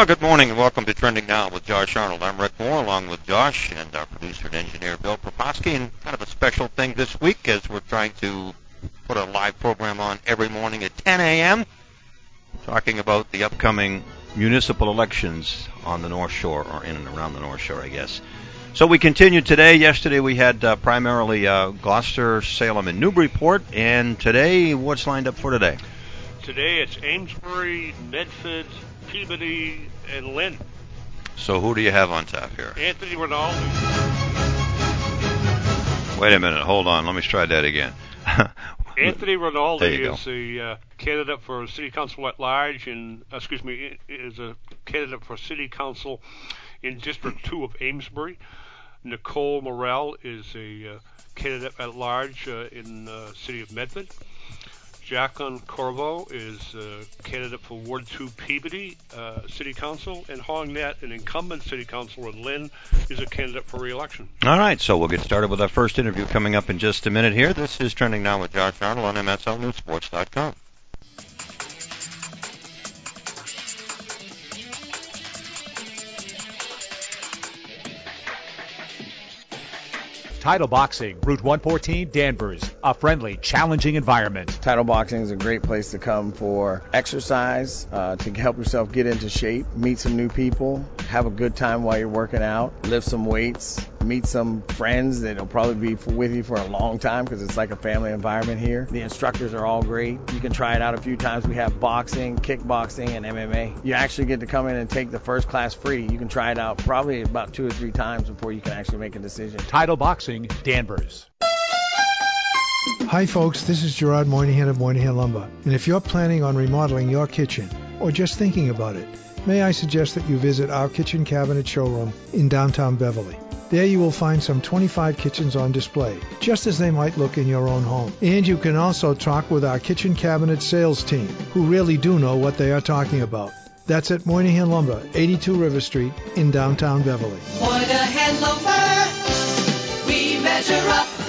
Well, good morning and welcome to Trending Now with Josh Arnold. I'm Rick Moore along with Josh and our producer and engineer Bill Proposki and kind of a special thing this week as we're trying to put a live program on every morning at 10 a.m. talking about the upcoming municipal elections on the North Shore or in and around the North Shore, I guess. So we continued today. Yesterday we had uh, primarily uh, Gloucester, Salem, and Newburyport, and today what's lined up for today? Today it's Amesbury, Medford, Peabody, and Lynn. So who do you have on tap here? Anthony Rinaldi. Wait a minute. Hold on. Let me try that again. Anthony Rinaldi is a uh, candidate for city council at large, and uh, excuse me, is a candidate for city council in District Two of Amesbury. Nicole Morell is a uh, candidate at large uh, in uh, city of Medford. Jacqueline Corvo is a candidate for Ward 2 Peabody uh, City Council, and Hong Net, an incumbent city councilor in Lynn, is a candidate for re-election. All right, so we'll get started with our first interview coming up in just a minute here. This is Trending Now with Josh Arnold on MSLNewsSports.com. Title Boxing, Route 114, Danvers. A friendly, challenging environment. Title boxing is a great place to come for exercise, uh, to help yourself get into shape, meet some new people, have a good time while you're working out, lift some weights, meet some friends that'll probably be with you for a long time because it's like a family environment here. The instructors are all great. You can try it out a few times. We have boxing, kickboxing, and MMA. You actually get to come in and take the first class free. You can try it out probably about two or three times before you can actually make a decision. Title Boxing, Danvers. Hi, folks. This is Gerard Moynihan of Moynihan Lumber. And if you're planning on remodeling your kitchen or just thinking about it, may I suggest that you visit our kitchen cabinet showroom in downtown Beverly. There you will find some 25 kitchens on display, just as they might look in your own home. And you can also talk with our kitchen cabinet sales team, who really do know what they are talking about. That's at Moynihan Lumber, 82 River Street in downtown Beverly. Moynihan Lumber, we measure up.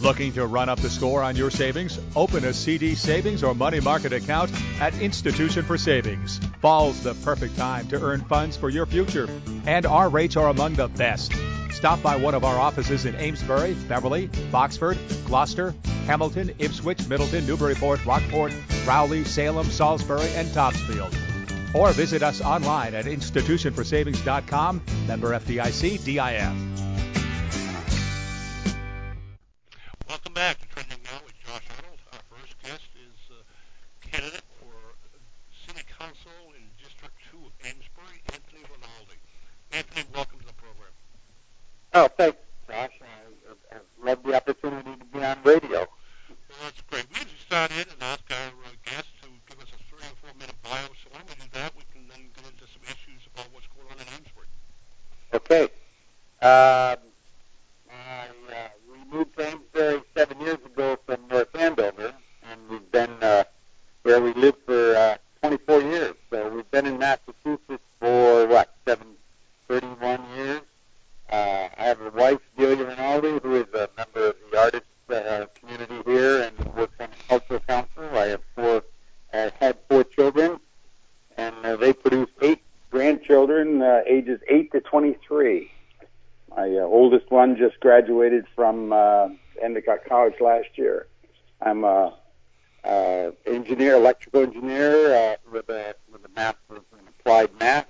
Looking to run up the score on your savings? Open a CD savings or money market account at Institution for Savings. Fall's the perfect time to earn funds for your future, and our rates are among the best. Stop by one of our offices in Amesbury, Beverly, Boxford, Gloucester, Hamilton, Ipswich, Middleton, Newburyport, Rockport, Rowley, Salem, Salisbury, and Topsfield. Or visit us online at institutionforsavings.com, member FDIC, DIF. Welcome back to Trending Now with Josh Arnold. Our first guest is uh, candidate for city council in District 2 of Amesbury, Anthony Rinaldi. Anthony, welcome to the program. Oh, thanks, Josh. I, I love the opportunity to be on radio. Ages eight to 23. My uh, oldest one just graduated from uh, Endicott College last year. I'm a uh, engineer, electrical engineer uh, with a with a master's in applied math,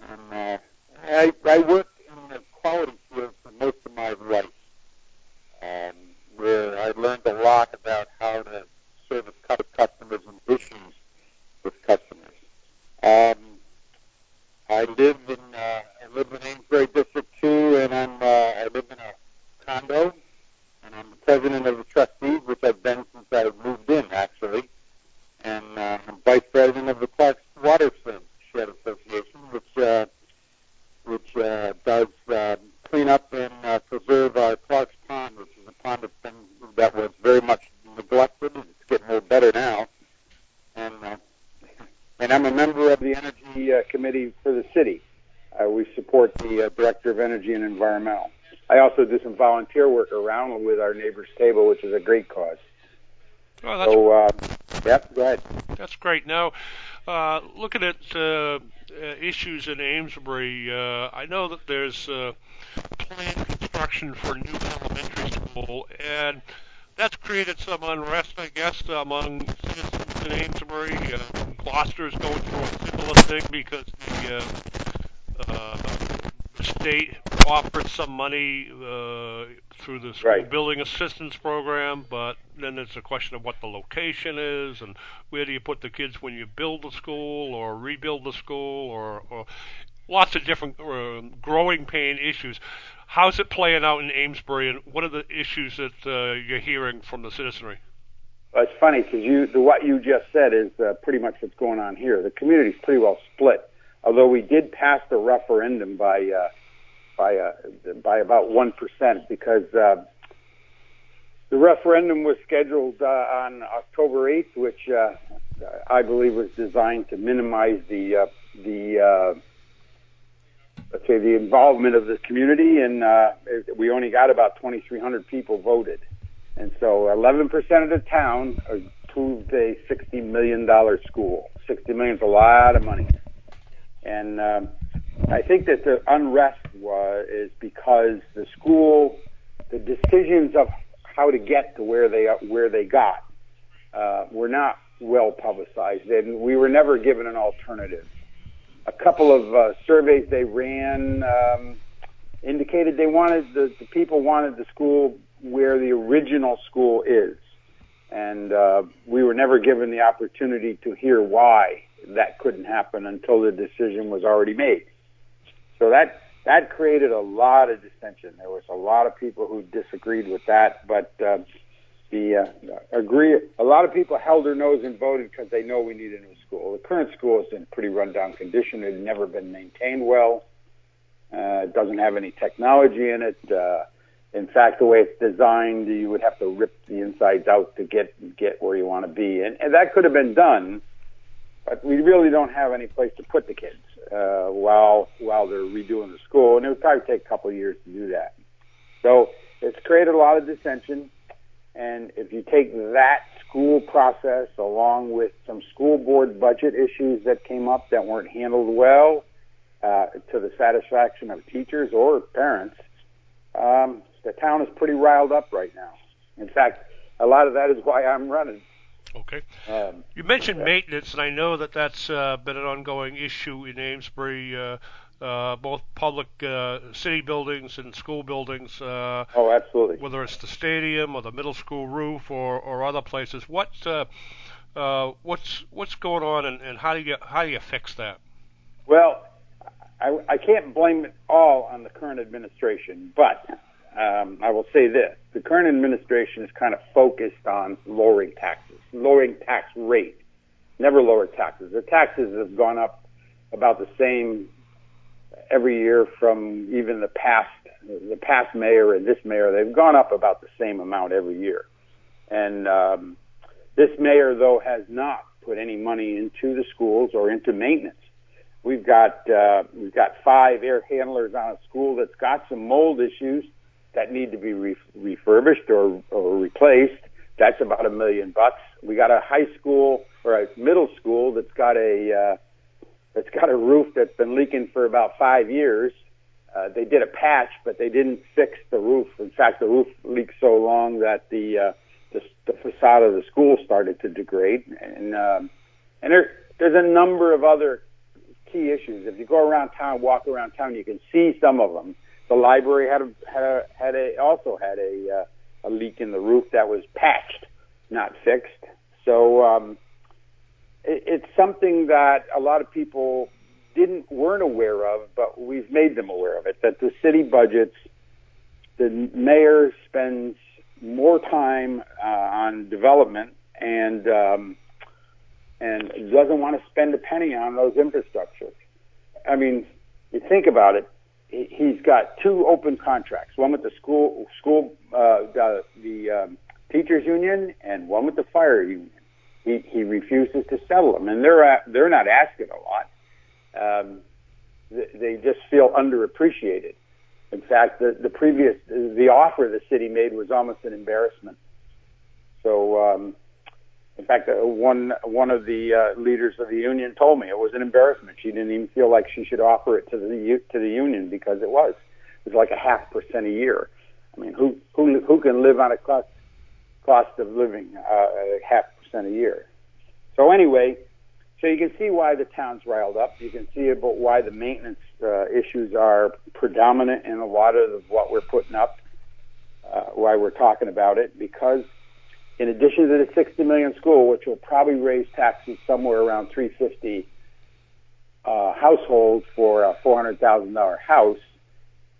and uh, I I worked in the quality field for most of my life, um, where I learned a lot about how to service cu- customers and issues with customers. Um, I live in uh, I live in Amesbury District Two, and I'm uh, I live in a condo, and I'm the president of the trustees, which I've been since I moved in, actually, and uh, I'm vice president of the Clark's Watershed Association, which uh, which uh, does uh, clean up and uh, preserve our Clark's Pond, which is a pond that's been that was very much neglected. It's getting a little better now, and uh, and I'm a member of the Energy uh, Committee for the city. Uh, we support the uh, Director of Energy and Environmental. I also do some volunteer work around with our Neighbors Table, which is a great cause. Oh, that's So, uh, yep, go ahead. That's great. Now, Uh, looking at uh, uh, issues in Amesbury, uh, I know that there's uh, planned construction for a new elementary school, and that's created some unrest, I guess, among citizens in Amesbury. Uh, Gloucester's going through a similar thing because the, uh, uh, state offered some money uh, through the school Right. building assistance program, but then there's a question of what the location is and where do you put the kids when you build the school or rebuild the school or, or lots of different uh, growing pain issues. How's it playing out in Amesbury, and what are the issues that uh, you're hearing from the citizenry? Well, it's funny because you the, what you just said is uh, pretty much what's going on here. The community's pretty well split. Although we did pass the referendum by uh, by uh, by about one percent because uh, the referendum was scheduled uh, on October eighth, which uh, I believe was designed to minimize the uh, the uh, let's say the involvement of the community, and uh, we only got about 2,300 people voted. And so 11% of the town approved a $60 million school. 60 million is a lot of money. And um, I think that the unrest was, is because the school, the decisions of how to get to where they where they got uh, were not well publicized, and we were never given an alternative. A couple of uh, surveys they ran um, indicated they wanted the, the people wanted the school where the original school is, and uh, we were never given the opportunity to hear why that couldn't happen until the decision was already made. So that that created a lot of dissension. There was a lot of people who disagreed with that, but uh, the uh, agree. A lot of people held their nose and voted because they know we need a new school. The current school is in pretty rundown condition. It had never been maintained well. Uh, it doesn't have any technology in it. Uh, in fact, the way it's designed, you would have to rip the insides out to get get where you want to be, and, and that could have been done. But we really don't have any place to put the kids uh, while while they're redoing the school, and it would probably take a couple of years to do that. So it's created a lot of dissension. And if you take that school process along with some school board budget issues that came up that weren't handled well uh, to the satisfaction of teachers or parents, um, the town is pretty riled up right now. In fact, a lot of that is why I'm running. Okay. Um, You mentioned maintenance, and I know that that's uh, been an ongoing issue in Amesbury, uh, uh, both public uh, city buildings and school buildings, uh, oh, absolutely. whether it's the stadium or the middle school roof or, or other places. What uh, uh, what's what's going on, and, and how do you how do you fix that? Well, I, I can't blame it all on the current administration, but um, I will say this: the current administration is kind of focused on lowering taxes, lowering tax rate, never lower taxes. The taxes have gone up about the same every year from even the past the past mayor and this mayor. They've gone up about the same amount every year, and um, this mayor though has not put any money into the schools or into maintenance. We've got uh, we've got five air handlers on a school that's got some mold issues that need to be re- refurbished or, or replaced. That's about a million bucks. We got a high school or a middle school that's got a uh, that's got a roof that's been leaking for about five years. Uh, they did a patch, but they didn't fix the roof. In fact, the roof leaked so long that the uh, the, the facade of the school started to degrade. And um, and there there's a number of other key issues. If you go around town, walk around town, you can see some of them. The library had a had a, had a also had a uh, a leak in the roof that was patched, not fixed. So um, it's something that a lot of people didn't weren't aware of, but we've made them aware of it. That the city budgets, the mayor spends more time uh, on development and um, and doesn't want to spend a penny on those infrastructures. I mean, you think about it. he- He's got two open contracts: one with the school school uh, the, the um, teachers union and one with the fire union. He he refuses to settle them, and they're at, they're not asking a lot. Um, they, just feel underappreciated. In fact, the the previous the offer the city made was almost an embarrassment. So um, In fact, uh, one one of the uh, leaders of the union told me it was an embarrassment. She didn't even feel like she should offer it to the to the union because it was it was like a half percent a year. I mean, who who who can live on a cost cost of living uh, half percent a year? So anyway, so you can see why the town's riled up. You can see about why the maintenance uh, issues are predominant in a lot of what we're putting up. Uh, why we're talking about it because in addition to the 60 million school, which will probably raise taxes somewhere around 350 uh, households for a $400,000 house,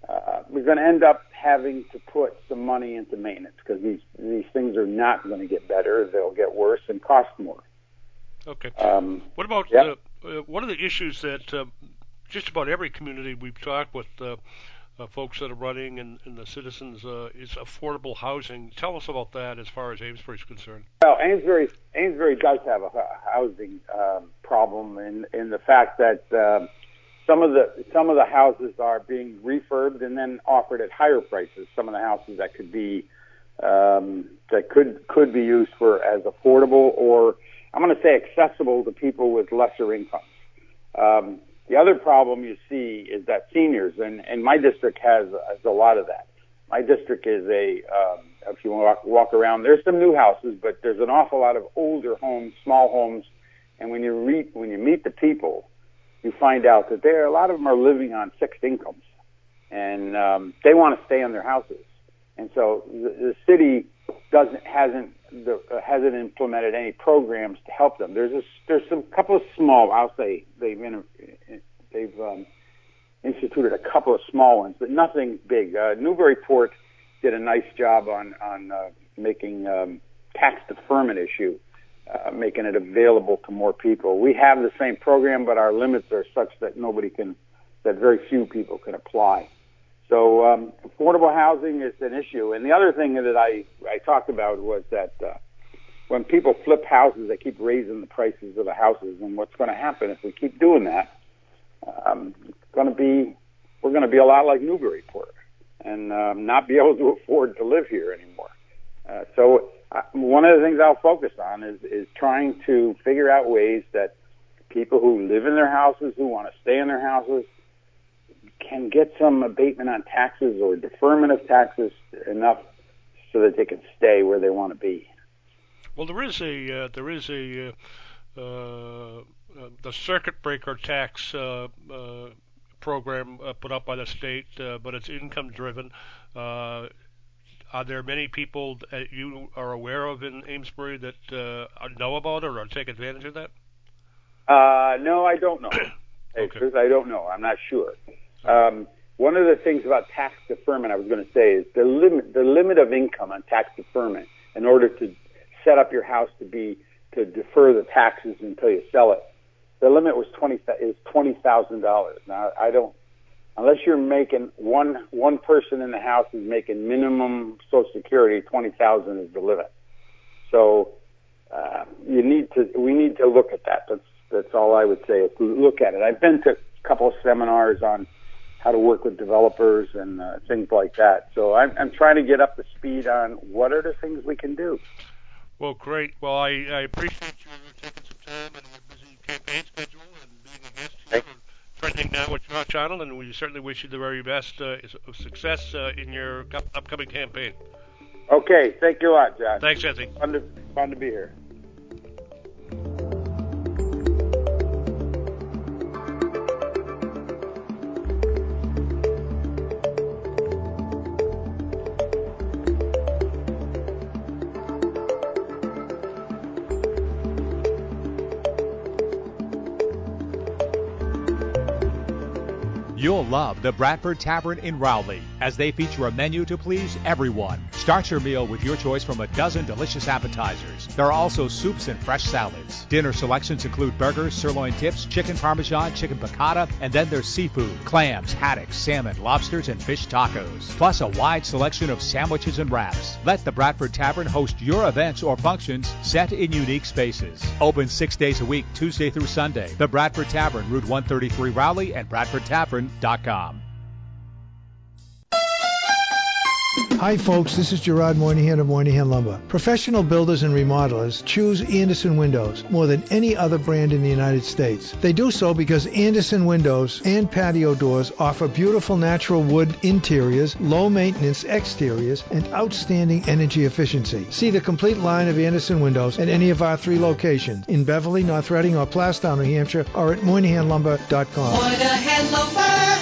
uh, we're going to end up having to put some money into maintenance because these these things are not going to get better; they'll get worse and cost more. Okay. Um, what about yep. uh, uh, one of the issues that uh, just about every community we've talked with uh, uh, folks that are running and, and the citizens uh, is affordable housing. Tell us about that as far as Amesbury is concerned. Well, Amesbury Amesbury does have a housing um, problem in in the fact that um, some of the some of the houses are being refurbed and then offered at higher prices. Some of the houses that could be um, that could could be used for as affordable or I'm going to say accessible to people with lesser incomes. Um, the other problem you see is that seniors, and, and my district has, has a lot of that. My district is a, um, if you walk, walk around, there's some new houses, but there's an awful lot of older homes, small homes, and when you read, when you meet the people, you find out that there a lot of them are living on fixed incomes, and um, they want to stay in their houses, and so the, the city doesn't hasn't the, hasn't implemented any programs to help them. There's a, there's some couple of small, I'll say they've in, they've um, instituted a couple of small ones, but nothing big. Uh, Newburyport did a nice job on on uh, making um, tax deferment issue, uh, making it available to more people. We have the same program, but our limits are such that nobody can, that very few people can apply. So um, affordable housing is an issue. And the other thing that I, I talked about was that uh, when people flip houses, they keep raising the prices of the houses. And what's going to happen if we keep doing that? Um, it's going to be we're going to be a lot like Newburyport and um, not be able to afford to live here anymore. Uh, so one of the things I'll focus on is is trying to figure out ways that people who live in their houses, who want to stay in their houses, can get some abatement on taxes or deferment of taxes enough so that they can stay where they want to be. Well, there is a uh, there is a uh, uh, the circuit breaker tax uh, uh, program uh, put up by the state, but it's income driven. Are there many people that you are aware of in Amesbury that know about it or take advantage of that? no, I don't know. okay. I don't know. I'm not sure. Um, one of the things about tax deferment I was going to say is the limit the limit of income on tax deferment in order to set up your house to be to defer the taxes until you sell it. The limit was twenty is twenty thousand dollars. Now I don't unless you're making one one person in the house is making minimum Social Security twenty thousand is the limit. So uh, you need to we need to look at that. That's that's all I would say is look at it. I've been to a couple of seminars on how to work with developers and uh, things like that. So I'm, I'm trying to get up to speed on what are the things we can do. Well, great. Well, I, I appreciate you taking some time out of your busy campaign schedule and being a guest here and trending now with your channel, and we certainly wish you the very best uh, of success uh, in your upcoming campaign. Okay, thank you a lot, John. Thanks, Anthony. Fun to, fun to be here. You'll love the Bradford Tavern in Rowley as they feature a menu to please everyone. Start your meal with your choice from a dozen delicious appetizers. There are also soups and fresh salads. Dinner selections include burgers, sirloin tips, chicken parmesan, chicken piccata, and then there's seafood, clams, haddocks, salmon, lobsters, and fish tacos. Plus a wide selection of sandwiches and wraps. Let the Bradford Tavern host your events or functions set in unique spaces. Open six days a week, Tuesday through Sunday. The Bradford Tavern, Route 133 Rowley and Bradford Tavern com. Hi, folks. This is Gerard Moynihan of Moynihan Lumber. Professional builders and remodelers choose Andersen Windows more than any other brand in the United States. They do so because Andersen Windows and patio doors offer beautiful natural wood interiors, low maintenance exteriors, and outstanding energy efficiency. See the complete line of Andersen Windows at any of our three locations in Beverly, North Reading, or Plaistow, New Hampshire, or at MoynihanLumber.com. Moynihan Lumber,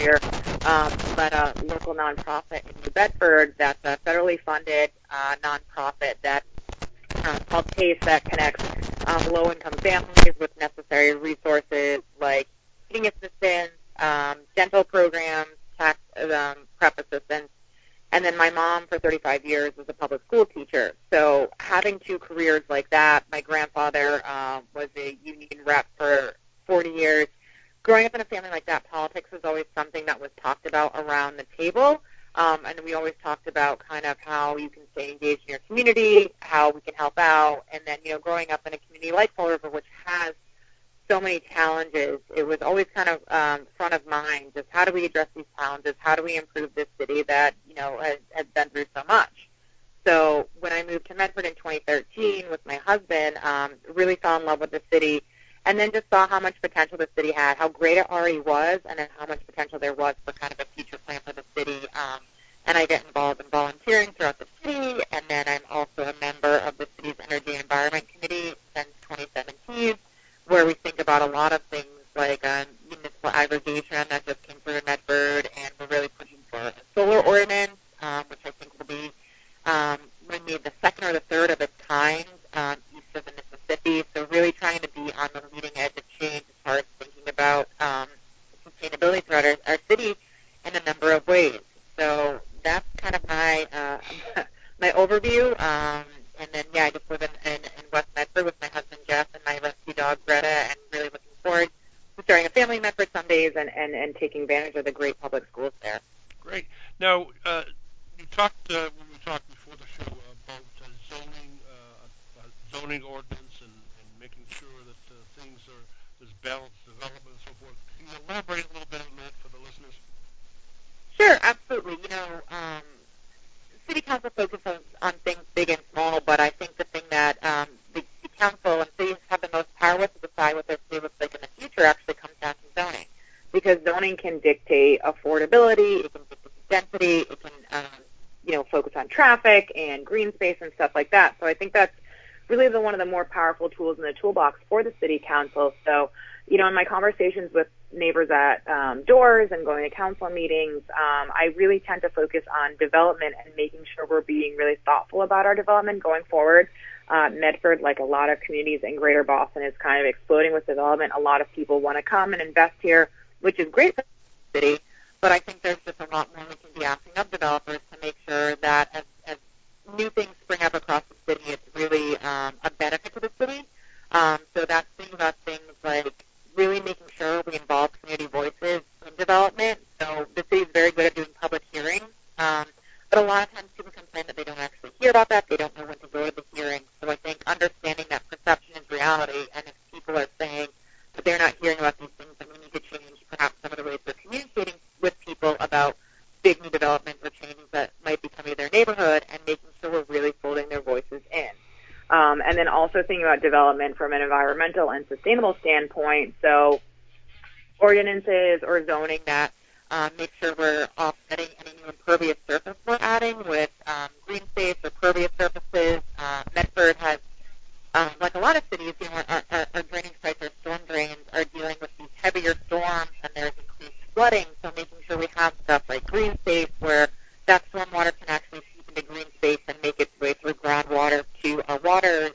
career, um, led a local nonprofit in New Bedford that's a federally funded uh, nonprofit that uh, called PACE that connects um, low-income families with necessary resources like heating assistance, um, dental programs, tax um, prep assistance, and then my mom for 35 years was a public school teacher. So having two careers like that, my grandfather uh, was a union rep for 40 years. Growing up in a family like that, politics was always something that was talked about around the table. Um, and we always talked about kind of how you can stay engaged in your community, how we can help out, and then you know, growing up in a community like Fall River, which has so many challenges, it was always kind of um, front of mind. Just how do we address these challenges? How do we improve this city that you know has, has been through so much? So when I moved to Medford in 2013 with my husband, um, really fell in love with the city, and then just saw how much potential the city had, how great it already was, and then how much potential there was for kind of a future plan for the city. Um, and I get involved in volunteering throughout the city, and then I'm also a member of the city's Energy and Environment Committee since 2017, where we think about a lot of things like um, municipal aggregation that just came through Medford, and we're really pushing for a solar ordinance, um, which I think will be um, maybe the second or the third of its kind um, east of the Mississippi. So really trying to be on the leading edge of change as far as thinking about um, sustainability throughout our, our city in a number of ways. So that's kind of my uh, my overview. Um, and then yeah, I just live in, in, in West Medford with my husband Jeff and my rescue dog Greta, and really looking forward to starting a family in Medford some days and, and, and taking advantage of the great public schools there. Great. Now, uh, you talked uh, when we talked before the show about uh, zoning, uh, uh, zoning ordinance, and, and making sure that uh, things are there's balanced development and so forth. Can you elaborate a little bit on that for the listeners? Sure, absolutely. You know, um, city council focuses on things big and small, but I think the thing that um, the city council and cities have the most power with to decide what their city looks like in the future actually comes down to zoning, because zoning can dictate affordability, it can dictate density, it can um, you know focus on traffic and green space and stuff like that. So I think that's really the one of the more powerful tools in the toolbox for the city council. So you know, in my conversations with neighbors at um, doors and going to council meetings, um, I really tend to focus on development and making sure we're being really thoughtful about our development going forward. Uh, Medford, like a lot of communities in Greater Boston, is kind of exploding with development. A lot of people want to come and invest here, which is great for the city. But I think there's just a lot more we can be asking of developers to make sure that as, as new things spring up across the city, it's really um, a benefit to the city. Um, so that's thinking about things like really making sure we involve community voices in development. So the city is very good at doing public hearings, um, but a lot of times people complain that they don't actually hear about that. They don't know when to go to the hearing. So I think understanding that perception is reality, and if people are saying that they're not hearing about these things, then we need to change perhaps some of the ways we're communicating with people about big new developments or changes that might be coming to their neighborhood, and making sure we're really folding their voices in. Um, and then also thinking about development from an environmental and sustainable standpoint. So ordinances or zoning that um, make sure we're offsetting any new impervious surface we're adding with um, green space or pervious surfaces. Uh, Medford has, um, like a lot of cities, you know, our, our, our drainage sites, our storm drains are dealing with these heavier storms and there's increased flooding. So making sure we have stuff like green space where that stormwater can actually seep into green space and make its way through groundwater to our water,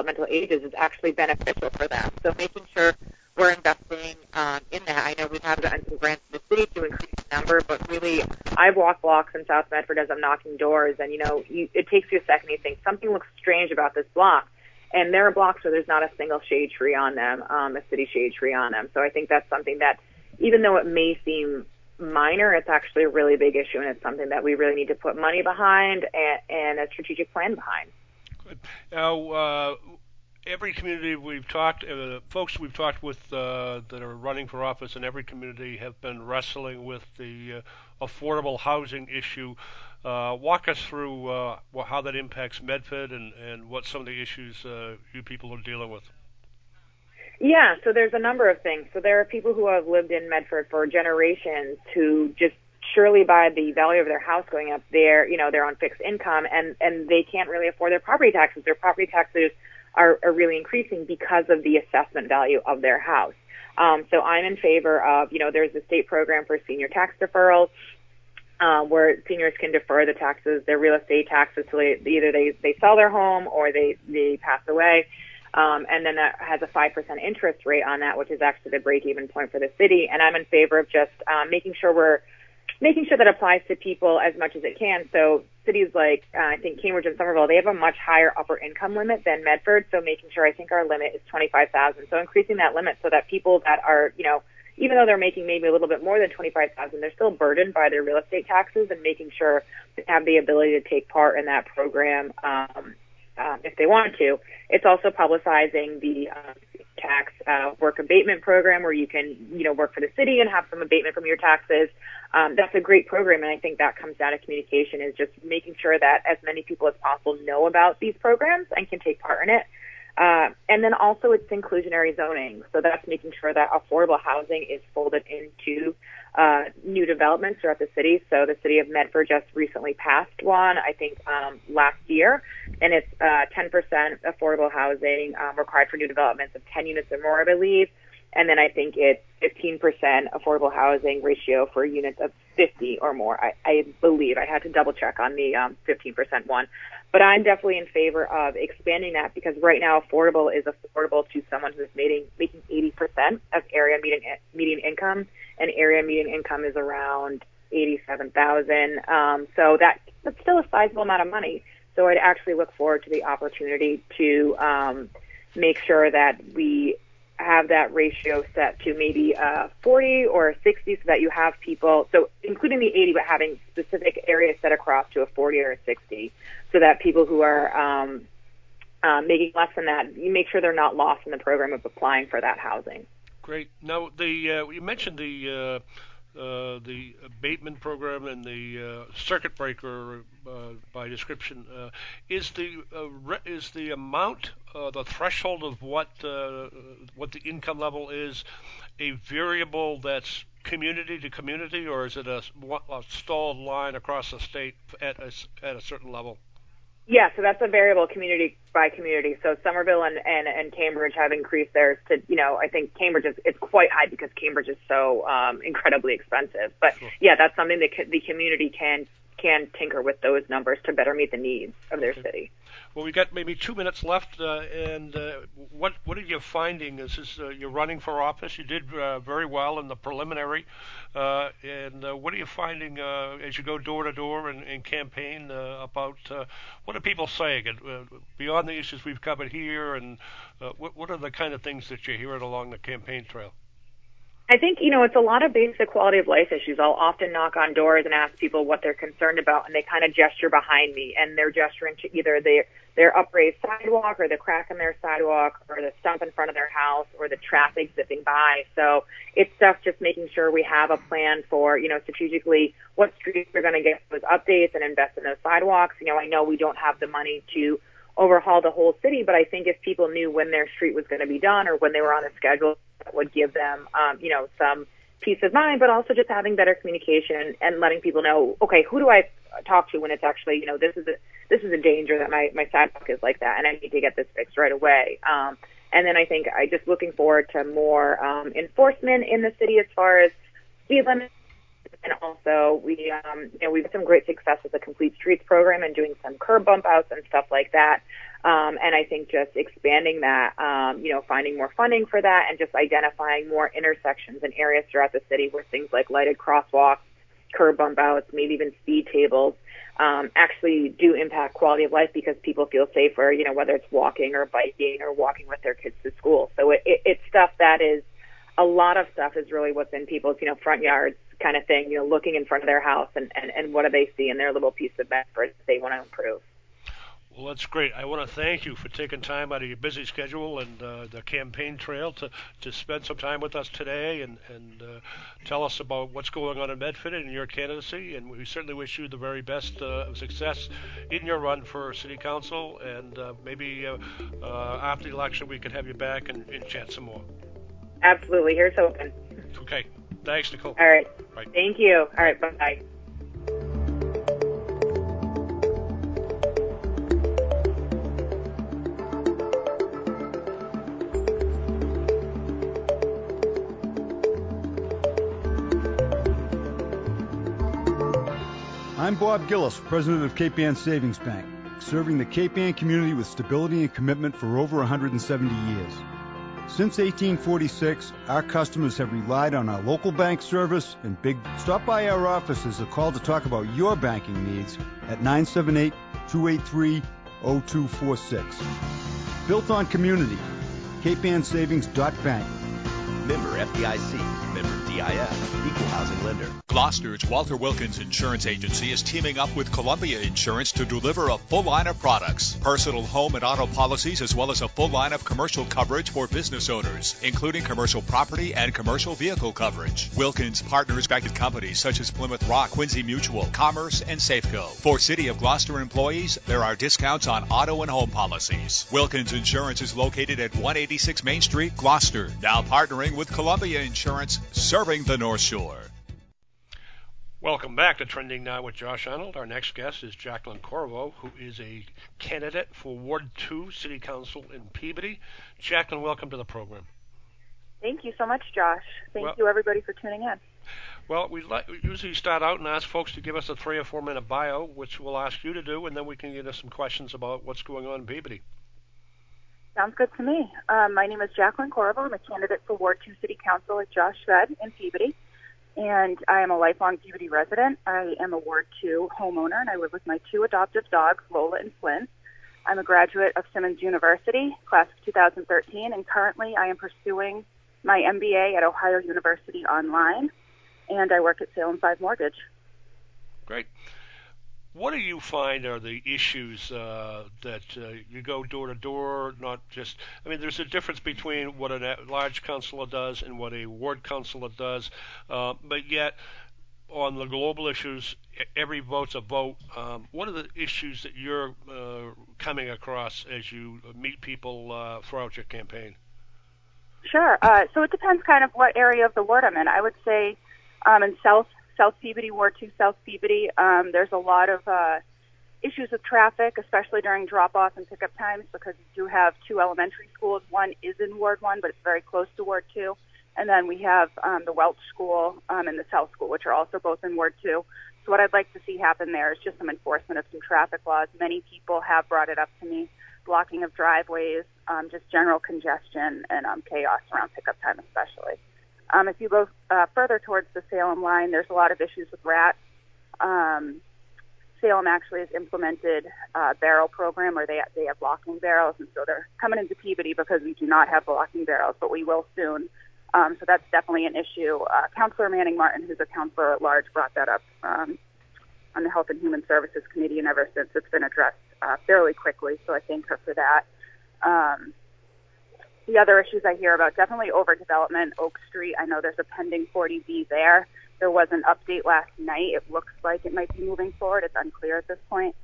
developmental ages is actually beneficial for them. So making sure we're investing um, in that. I know we've had some grants in the city to increase the number, but really, I've walked blocks in South Medford as I'm knocking doors, and you know, you, it takes you a second. You think something looks strange about this block, and there are blocks where there's not a single shade tree on them, um, a city shade tree on them. So I think that's something that, even though it may seem minor, it's actually a really big issue, and it's something that we really need to put money behind and, and a strategic plan behind. Now, uh, every community we've talked, uh, folks we've talked with uh, that are running for office in every community have been wrestling with the uh, affordable housing issue. Uh, walk us through uh, how that impacts Medford and, and what some of the issues you people are dealing with. Yeah, so there's a number of things. So there are people who have lived in Medford for generations who just surely by the value of their house going up, they're you know they're on fixed income and and they can't really afford their property taxes. Their property taxes are, are really increasing because of the assessment value of their house. Um, so I'm in favor of you know there's a state program for senior tax deferrals. Uh, where seniors can defer the taxes, their real estate taxes, till they, either they, they sell their home or they, they pass away. Um, and then that has a 5% interest rate on that, which is actually the break-even point for the city. And I'm in favor of just um, making sure we're making sure that applies to people as much as it can. So cities like uh, I think Cambridge and Somerville, they have a much higher upper income limit than Medford. So making sure I think our limit is 25,000. So increasing that limit so that people that are you know even though they're making maybe a little bit more than 25,000, they're still burdened by their real estate taxes and making sure they have the ability to take part in that program um, uh, if they want to. It's also publicizing the uh, tax uh, work abatement program where you can, you know, work for the city and have some abatement from your taxes. Um, that's a great program, and I think that comes down to communication is just making sure that as many people as possible know about these programs and can take part in it. Uh, and then also it's inclusionary zoning. So that's making sure that affordable housing is folded into uh, new developments throughout the city. So the city of Medford just recently passed one, I think um, last year, and it's uh, 10% affordable housing um, required for new developments of 10 units or more, I believe. And then I think it's 15% affordable housing ratio for units of 50 or more. I, I believe I had to double check on the um, 15% one. But I'm definitely in favor of expanding that because right now affordable is affordable to someone who's making making 80% of area median median income, and area median income is around 87,000. Um, so that that's still a sizable amount of money. So I'd actually look forward to the opportunity to um, make sure that we have that ratio set to maybe uh, 40 or 60 so that you have people, so including the 80, but having specific areas set across to a 40 or a 60 so that people who are um, uh, making less than that, you make sure they're not lost in the program of applying for that housing. Great. Now, the uh, you mentioned the uh, uh, the abatement program and the uh, circuit breaker uh, by description. Uh, is the uh, re- is the amount, the threshold of what what the income level is, a variable that's community to community, or is it a, a stalled line across the state at a, at a certain level? Yeah, so that's a variable community by community. So Somerville and, and, and Cambridge have increased theirs to, you know, I think Cambridge is it's quite high because Cambridge is so um, incredibly expensive. But sure. yeah, that's something that the community can can tinker with those numbers to better meet the needs of their okay. city. Well, we've got maybe two minutes left, uh, and uh, what what are you finding? This is uh, you're running for office. You did uh, very well in the preliminary, uh, and uh, what are you finding as you go door to door and, and campaign about what are people saying? And, beyond the issues we've covered here, and what what are the kind of things that you're hearing along the campaign trail? I think, you know, it's a lot of basic quality of life issues. I'll often knock on doors and ask people what they're concerned about and they kind of gesture behind me and they're gesturing to either their, their upraised sidewalk or the crack in their sidewalk or the stump in front of their house or the traffic zipping by. So it's stuff just making sure we have a plan for, you know, strategically what streets we're going to get those updates and invest in those sidewalks. You know, I know we don't have the money to overhaul the whole city, but I think if people knew when their street was going to be done or when they were on a schedule, that would give them, um, you know, some peace of mind, but also just having better communication and letting people know, okay, who do I talk to when it's actually, you know, this is a this is a danger that my my sidewalk is like that, and I need to get this fixed right away. Um, and then I think I just looking forward to more um, enforcement in the city as far as speed limits. And also, we, um, you know, we've had some great success with the Complete Streets program and doing some curb bump outs and stuff like that. Um, and I think just expanding that, um, you know, finding more funding for that and just identifying more intersections and areas throughout the city where things like lighted crosswalks, curb bump outs, maybe even speed tables, um, actually do impact quality of life because people feel safer, you know, whether it's walking or biking or walking with their kids to school. So it, it, it's stuff that is, a lot of stuff is really what's in people's, you know, front yards kind of thing, you know, looking in front of their house and, and, and what do they see in their little piece of Medford that they want to improve. Well, that's great. I want to thank you for taking time out of your busy schedule and uh, the campaign trail to, to spend some time with us today and, and uh, tell us about what's going on in Medford and your candidacy. And we certainly wish you the very best uh, of success in your run for City Council. And uh, maybe uh, uh, after the election, we can have you back and, and chat some more. Absolutely. Here's hoping. Okay. Thanks, Nicole. All right. Bye. Thank you. All right. Bye bye. Bob Gillis, president of Cape Ann Savings Bank, serving the Cape Ann community with stability and commitment for over 170 years. Since 1846, our customers have relied on our local bank service and big. Stop by our office offices or call to talk about your banking needs at 978 283 0246. Built on community. CapeAnnSavings.bank. Member FDIC. Equal Housing Lender. Gloucester's Walter Wilkins Insurance Agency is teaming up with Columbia Insurance to deliver a full line of products, personal home and auto policies, as well as a full line of commercial coverage for business owners, including commercial property and commercial vehicle coverage. Wilkins partners respected companies such as Plymouth Rock, Quincy Mutual, Commerce, and Safeco. For City of Gloucester employees, there are discounts on auto and home policies. Wilkins Insurance is located at 186 Main Street, Gloucester. Now partnering with Columbia Insurance, serving the North Shore. Welcome back to Trending Now with Josh Arnold. Our next guest is Jacqueline Corvo, who is a candidate for Ward 2 City Council in Peabody. Jacqueline, welcome to the program. Thank you so much, Josh. Thank Well- you, everybody, for tuning in. Well, we like, we usually start out and ask folks to give us a three or four minute bio, which we'll ask you to do, and then we can get us some questions about what's going on in Peabody. Sounds good to me. Um, my name is Jacqueline Corvo. I'm a candidate for Ward 2 City Council, as Josh said, in Peabody. And I am a lifelong Peabody resident. I am a Ward 2 homeowner, and I live with my two adoptive dogs, Lola and Flynn. I'm a graduate of Simmons University, class of 2013, and currently I am pursuing my MBA at Ohio University online, and I work at Salem 5 Mortgage. Great. What do you find are the issues uh, that uh, you go door to door? Not just, I mean, there's a difference between what a large councilor does and what a ward councilor does, uh, but yet on the global issues, every vote's a vote. Um, what are the issues that you're uh, coming across as you meet people uh, throughout your campaign? Sure. Uh, so it depends kind of what area of the ward I'm in. I would say um, in South South Peabody, Ward 2 South Peabody, um, there's a lot of uh, issues with traffic, especially during drop-off and pickup times because we do have two elementary schools. One is in Ward 1, but it's very close to Ward 2. And then we have um, the Welch School um, and the South School, which are also both in Ward 2. So what I'd like to see happen there is just some enforcement of some traffic laws. Many people have brought it up to me, blocking of driveways, um, just general congestion and um, chaos around pickup time especially. Um, if you go uh, further towards the Salem line, there's a lot of issues with rats. Um, Salem actually has implemented a barrel program where they they have locking barrels, and so they're coming into Peabody because we do not have locking barrels, but we will soon. Um, so that's definitely an issue. Uh, Councillor Manning Martin, who's a councillor at large, brought that up um, on the Health and Human Services Committee, and ever since it's been addressed uh, fairly quickly. So I thank her for that. Um, the other issues I hear about definitely overdevelopment. Oak Street, I know there's a pending 40B there. There was an update last night. It looks like it might be moving forward. It's unclear at this point.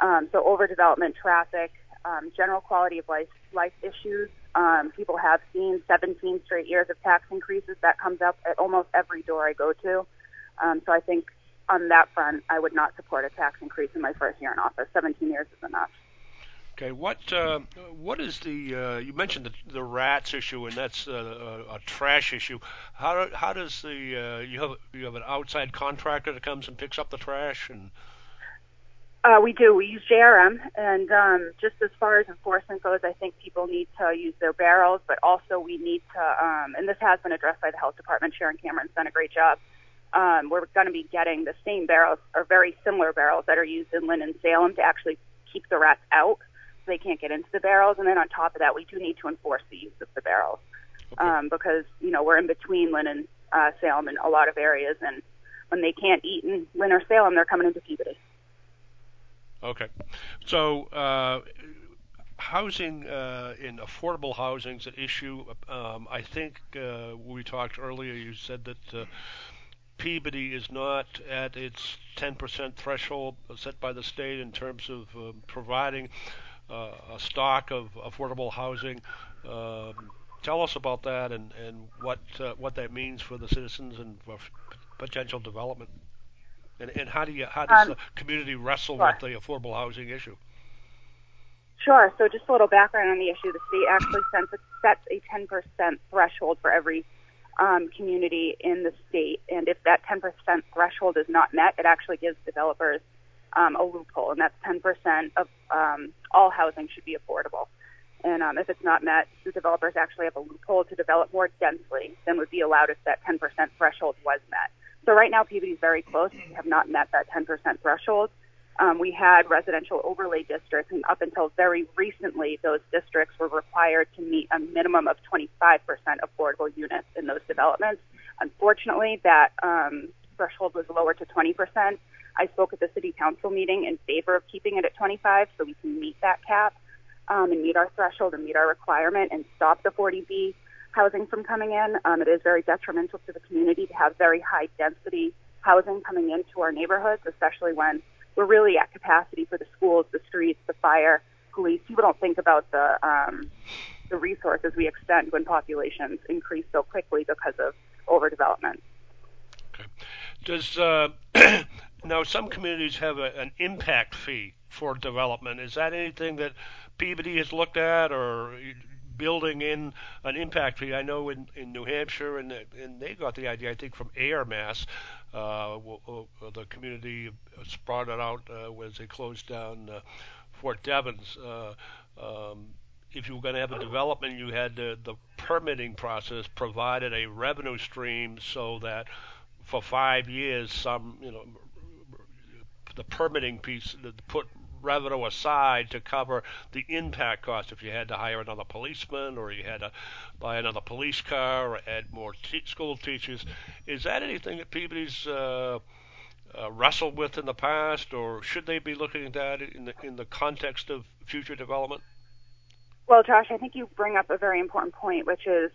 Um, so overdevelopment, traffic, um, general quality of life, life issues. Um, people have seen 17 straight years of tax increases. That comes up at almost every door I go to. Um, so I think on that front, I would not support a tax increase in my first year in office. 17 years is enough. Okay, what uh, what is the uh, you mentioned the, the rats issue and that's uh, a, a trash issue. How how does the uh, you have you have an outside contractor that comes and picks up the trash and Uh, we do. We use JRM, and um, just as far as enforcement goes, I think people need to use their barrels, but also we need to, um, and this has been addressed by the health department. Sharon Cameron's done a great job. Um, we're going to be getting the same barrels or very similar barrels that are used in Lynn and Salem to actually keep the rats out, they can't get into the barrels. And then on top of that, we do need to enforce the use of the barrels um, because you know we're in between Lynn and uh, Salem in a lot of areas, and when they can't eat in Lynn or Salem, they're coming into Peabody. Okay, so uh, housing uh, in affordable housing is an issue. Um, I think uh, we talked earlier, you said that uh, Peabody is not at its 10% threshold set by the state in terms of um, providing uh, a stock of affordable housing. Um, tell us about that and, and what uh, what that means for the citizens and for potential development. And, and how do you how does Um, the community wrestle sure. with the affordable housing issue? Sure. So just a little background on the issue. The state actually sets a, sets a 10% threshold for every um, community in the state, and if that 10% threshold is not met, it actually gives developers um, a loophole, and that's 10% of um, all housing should be affordable. And um, if it's not met, the developers actually have a loophole to develop more densely than would be allowed if that 10% threshold was met. So right now, Peabody is very close. We have not met that 10% threshold. Um, we had residential overlay districts, and up until very recently, those districts were required to meet a minimum of 25% affordable units in those developments. Unfortunately, that um, threshold was lowered to 20%. I spoke at the city council meeting in favor of keeping it at 25 so we can meet that cap um, and meet our threshold and meet our requirement and stop the 40B housing from coming in. Um, it is very detrimental to the community to have very high density housing coming into our neighborhoods, especially when we're really at capacity for the schools, the streets, the fire, police. People don't think about the um, the resources we expend when populations increase so quickly because of overdevelopment. Okay. Does uh, now some communities have a, an impact fee for development? Is that anything that Peabody has looked at, or building in an impact fee? I know in, in New Hampshire, and and they got the idea I think from Ayer Mass. Uh, the community sprouted out uh, when they closed down uh, Fort Devens. Uh, um, if you were going to have a development, you had the, the permitting process provided a revenue stream so that for five years, some you know the permitting piece to put revenue aside to cover the impact cost if you had to hire another policeman or you had to buy another police car or add more te- school teachers. Is that anything that Peabody's uh, uh, wrestled with in the past, or should they be looking at that in the in the context of future development? Well, Josh, I think you bring up a very important point, which is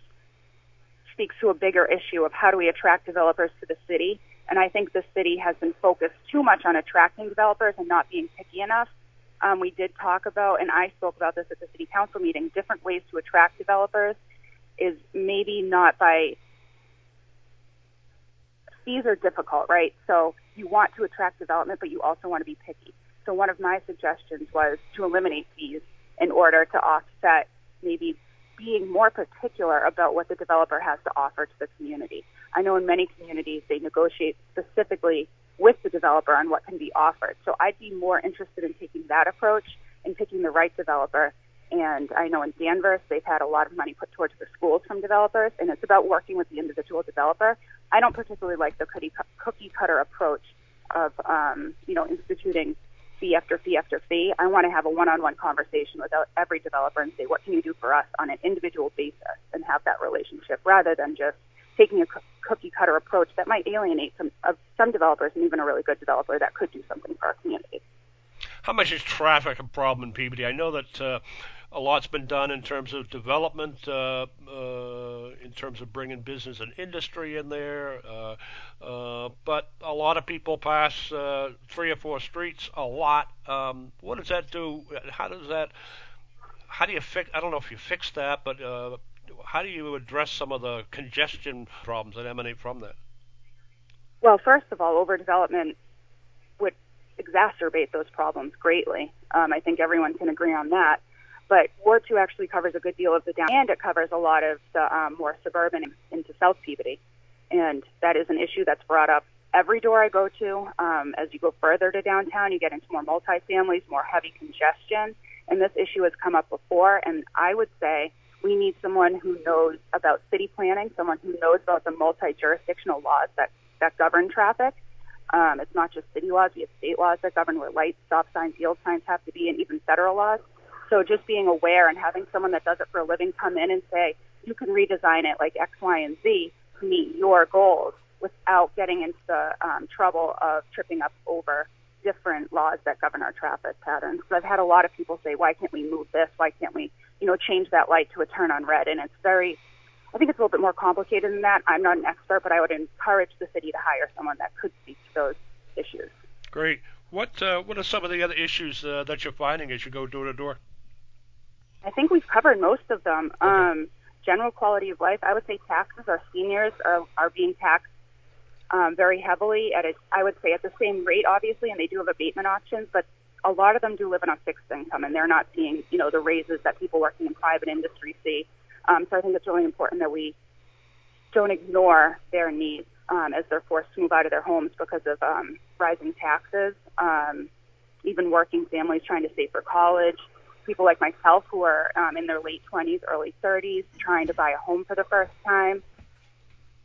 speaks to a bigger issue of how do we attract developers to the city. And I think the city has been focused too much on attracting developers and not being picky enough. Um, we did talk about, and I spoke about this at the city council meeting, different ways to attract developers is maybe not by fees are difficult, right? So you want to attract development, but you also want to be picky. So one of my suggestions was to eliminate fees in order to offset maybe being more particular about what the developer has to offer to the community. I know in many communities they negotiate specifically with the developer on what can be offered. So I'd be more interested in taking that approach and picking the right developer. And I know in Danvers they've had a lot of money put towards the schools from developers, and it's about working with the individual developer. I don't particularly like the cookie cutter approach of um, you know instituting fee after fee after fee. I want to have a one-on-one conversation with every developer and say, what can you do for us on an individual basis and have that relationship rather than just taking a cookie cutter approach that might alienate some of some developers and even a really good developer that could do something for our community. How much is traffic a problem in Peabody? I know that uh, a lot's been done in terms of development, uh, uh, in terms of bringing business and industry in there. Uh, uh, but a lot of people pass uh, three or four streets a lot. Um, what does that do? How does that? How do you fix? I don't know if you fix that, but how do you address some of the congestion problems that emanate from that? Well, first of all, overdevelopment would exacerbate those problems greatly. Um, I think everyone can agree on that. But Ward 2 actually covers a good deal of the down, and it covers a lot of the um, more suburban into South Peabody. And that is an issue that's brought up every door I go to. Um, as you go further to downtown, you get into more multifamilies, more heavy congestion. And this issue has come up before. And I would say we need someone who knows about city planning, someone who knows about the multi-jurisdictional laws that, that govern traffic. Um, it's not just city laws. We have state laws that govern where lights, stop signs, yield signs have to be, and even federal laws. So just being aware and having someone that does it for a living come in and say, you can redesign it like X, Y, and Z to meet your goals without getting into the um, trouble of tripping up over different laws that govern our traffic patterns. Because I've had a lot of people say, why can't we move this? Why can't we, you know, change that light to a turn on red? And it's very, I think it's a little bit more complicated than that. I'm not an expert, but I would encourage the city to hire someone that could speak to those issues. Great. What uh, what are some of the other issues uh, that you're finding as you go door to door? I think we've covered most of them. Okay. Um, general quality of life, I would say taxes. Our seniors are, are being taxed um, very heavily at a, I would say at the same rate, obviously, and they do have abatement options, but a lot of them do live on a fixed income, and they're not seeing, you know, the raises that people working in private industry see. Um, so I think it's really important that we don't ignore their needs um, as they're forced to move out of their homes because of um, rising taxes. Um, even working families trying to save for college people like myself who are um, in their late 20s, early 30s, trying to buy a home for the first time.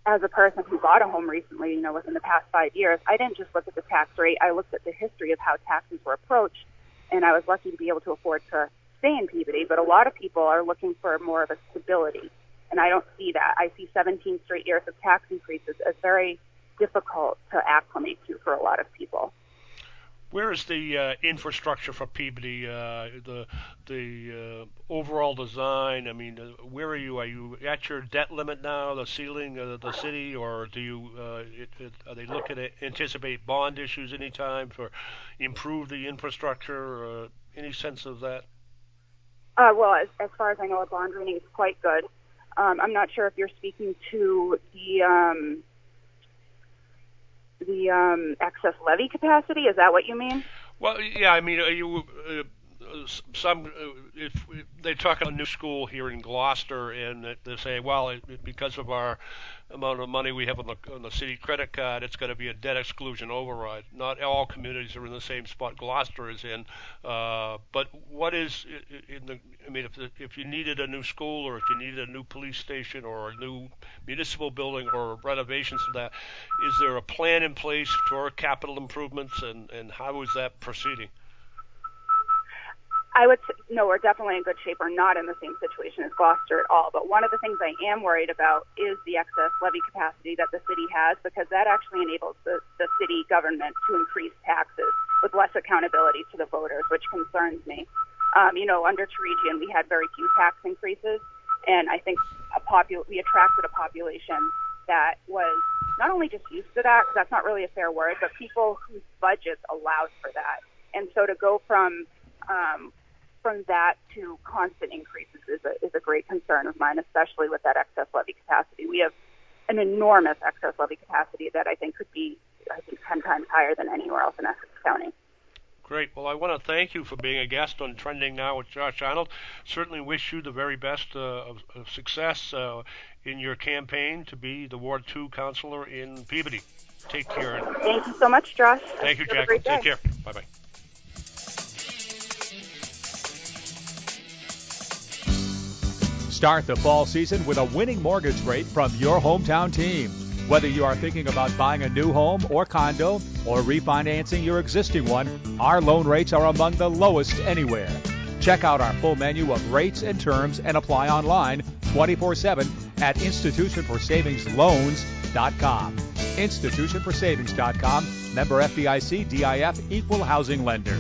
As a person who bought a home recently, you know, within the past five years, I didn't just look at the tax rate. I looked at the history of how taxes were approached, and I was lucky to be able to afford to stay in Peabody. But a lot of people are looking for more of a stability and I don't see that. I see 17 straight years of tax increases as very difficult to acclimate to for a lot of people. Where is the uh, infrastructure for Peabody? Uh, the the uh, overall design. I mean, uh, where are you? Are you at your debt limit now, the ceiling of the city, or do you uh, it, it, are they looking to anticipate bond issues anytime for improve the infrastructure? Uh, any sense of that? Well, as, as far as I know, our bond rating is quite good. Um, I'm not sure if you're speaking to the um, the um, excess levy capacity. Is that what you mean? Well, yeah. I mean, you uh, some uh, if they talk about a new school here in Gloucester and they say, well, it, because of our amount of money we have on the on the city credit card, it's going to be a debt exclusion override. Not all communities are in the same spot Gloucester is in, uh, but what is in the? I mean, if if you needed a new school or if you needed a new police station or a new municipal building or renovations to that, is there a plan in place for capital improvements and and how is that proceeding? I would no, we're definitely in good shape. We're not in the same situation as Gloucester at all. But one of the things I am worried about is the excess levy capacity that the city has, because that actually enables the, the city government to increase taxes with less accountability to the voters, which concerns me. Um, you know, under Torigian, we had very few tax increases, and I think a popul- we attracted a population that was not only just used to that, because that's not really a fair word, but people whose budgets allowed for that. And so to go from um, from that to constant increases is a, is a great concern of mine, especially with that excess levy capacity. We have an enormous excess levy capacity that I think could be, I think, 10 times higher than anywhere else in Essex County. Great. Well, I want to thank you for being a guest on Trending Now with Josh Arnold. Certainly wish you the very best uh, of, of, success uh, in your campaign to be the Ward 2 counselor in Peabody. Take care. Thank you so much, Josh. Thank you, Jacqueline. Take care. Bye bye. Start the fall season with a winning mortgage rate from your hometown team. Whether you are thinking about buying a new home or condo or refinancing your existing one, our loan rates are among the lowest anywhere. Check out our full menu of rates and terms and apply online 24 7 at institutionforsavingsloans.com. Institutionforsavings.com, member FDIC, DIF, equal housing lender.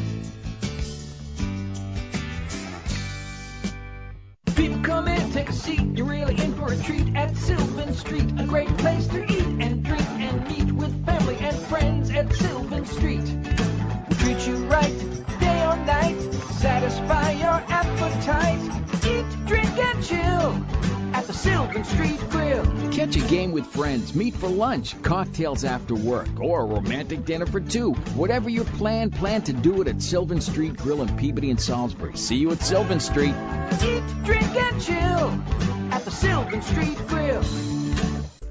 People come take a seat. You're really in for a treat at Sylvan Street. A great place to eat and drink and meet with family and friends at Sylvan Street. We'll treat you right, Sylvan Street Grill. Catch a game with friends, meet for lunch, cocktails after work, or a romantic dinner for two. Whatever your plan, plan to do it at Sylvan Street Grill in Peabody and Salisbury. See you at Sylvan Street. Eat, drink, and chill at the Sylvan Street Grill.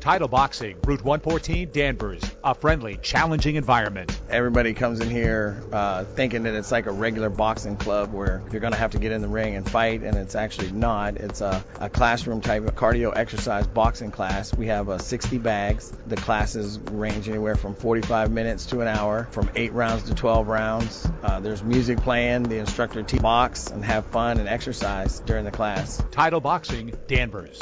Title Boxing, Route 114, Danvers. A friendly, challenging environment. Everybody comes in here uh, thinking that it's like a regular boxing club where you're going to have to get in the ring and fight, and it's actually not. It's a, a classroom type of cardio exercise boxing class. We have uh, 60 bags. The classes range anywhere from 45 minutes to an hour, from 8 rounds to 12 rounds. Uh, there's music playing. The instructor teaches box and have fun and exercise during the class. Title Boxing, Danvers.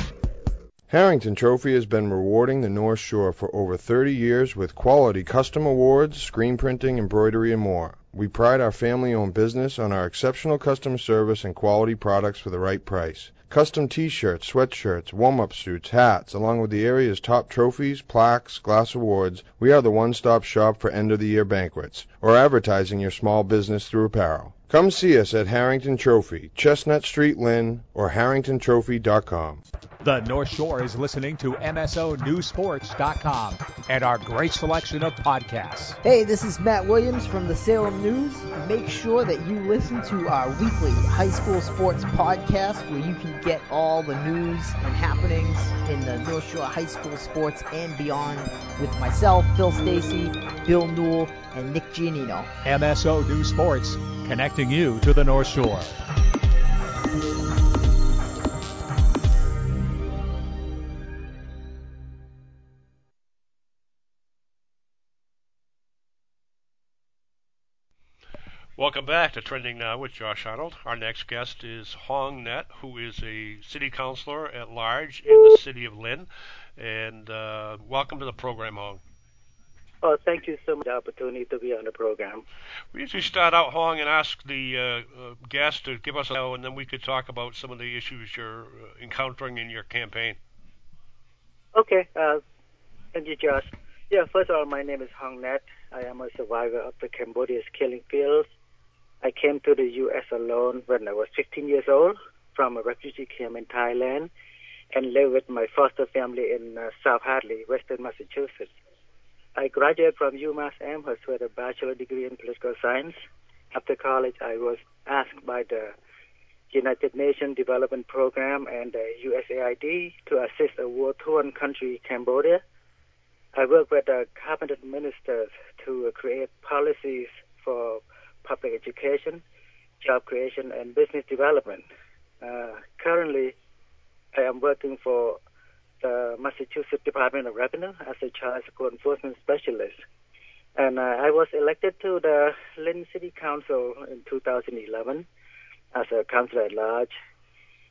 Harrington Trophy has been rewarding the North Shore for over 30 years with quality custom awards, screen printing, embroidery, and more. We pride our family owned business on our exceptional customer service and quality products for the right price. Custom t shirts, sweatshirts, warm up suits, hats, along with the area's top trophies, plaques, glass awards, we are the one stop shop for end of the year banquets or advertising your small business through apparel. Come see us at Harrington Trophy, Chestnut Street, Lynn, or harringtontrophy.com. The North Shore is listening to MSONewsports.com and our great selection of podcasts. Hey, this is Matt Williams from the Salem News. Make sure that you listen to our weekly high school sports podcast where you can get all the news and happenings in the North Shore high school sports and beyond with myself, Phil Stacy, Bill Newell, and Nick Giannino. MSO News Sports, connecting you to the North Shore. Welcome back to Trending Now with Josh Arnold. Our next guest is Hong Net, who is a city councilor at large in the city of Lynn. And uh, welcome to the program, Hong. Oh, thank you so much for the opportunity to be on the program. We usually start out, Hong, and ask the uh, uh, guest to give us a and then we could talk about some of the issues you're uh, encountering in your campaign. Okay. Uh, thank you, Josh. Yeah, first of all, my name is Hong Net. I am a survivor of the Cambodia's killing fields I came to the U.S. alone when I was 15 years old from a refugee camp in Thailand and lived with my foster family in uh, South Hadley, Western Massachusetts. I graduated from UMass Amherst with a bachelor degree in political science. After college, I was asked by the United Nations Development Program and the USAID to assist a war-torn country, Cambodia. I worked with the cabinet ministers to create policies for public education, job creation, and business development. Uh, currently, I am working for the Massachusetts Department of Revenue as a child support enforcement specialist. And uh, I was elected to the Lynn City Council in 2011 as a councilor at large.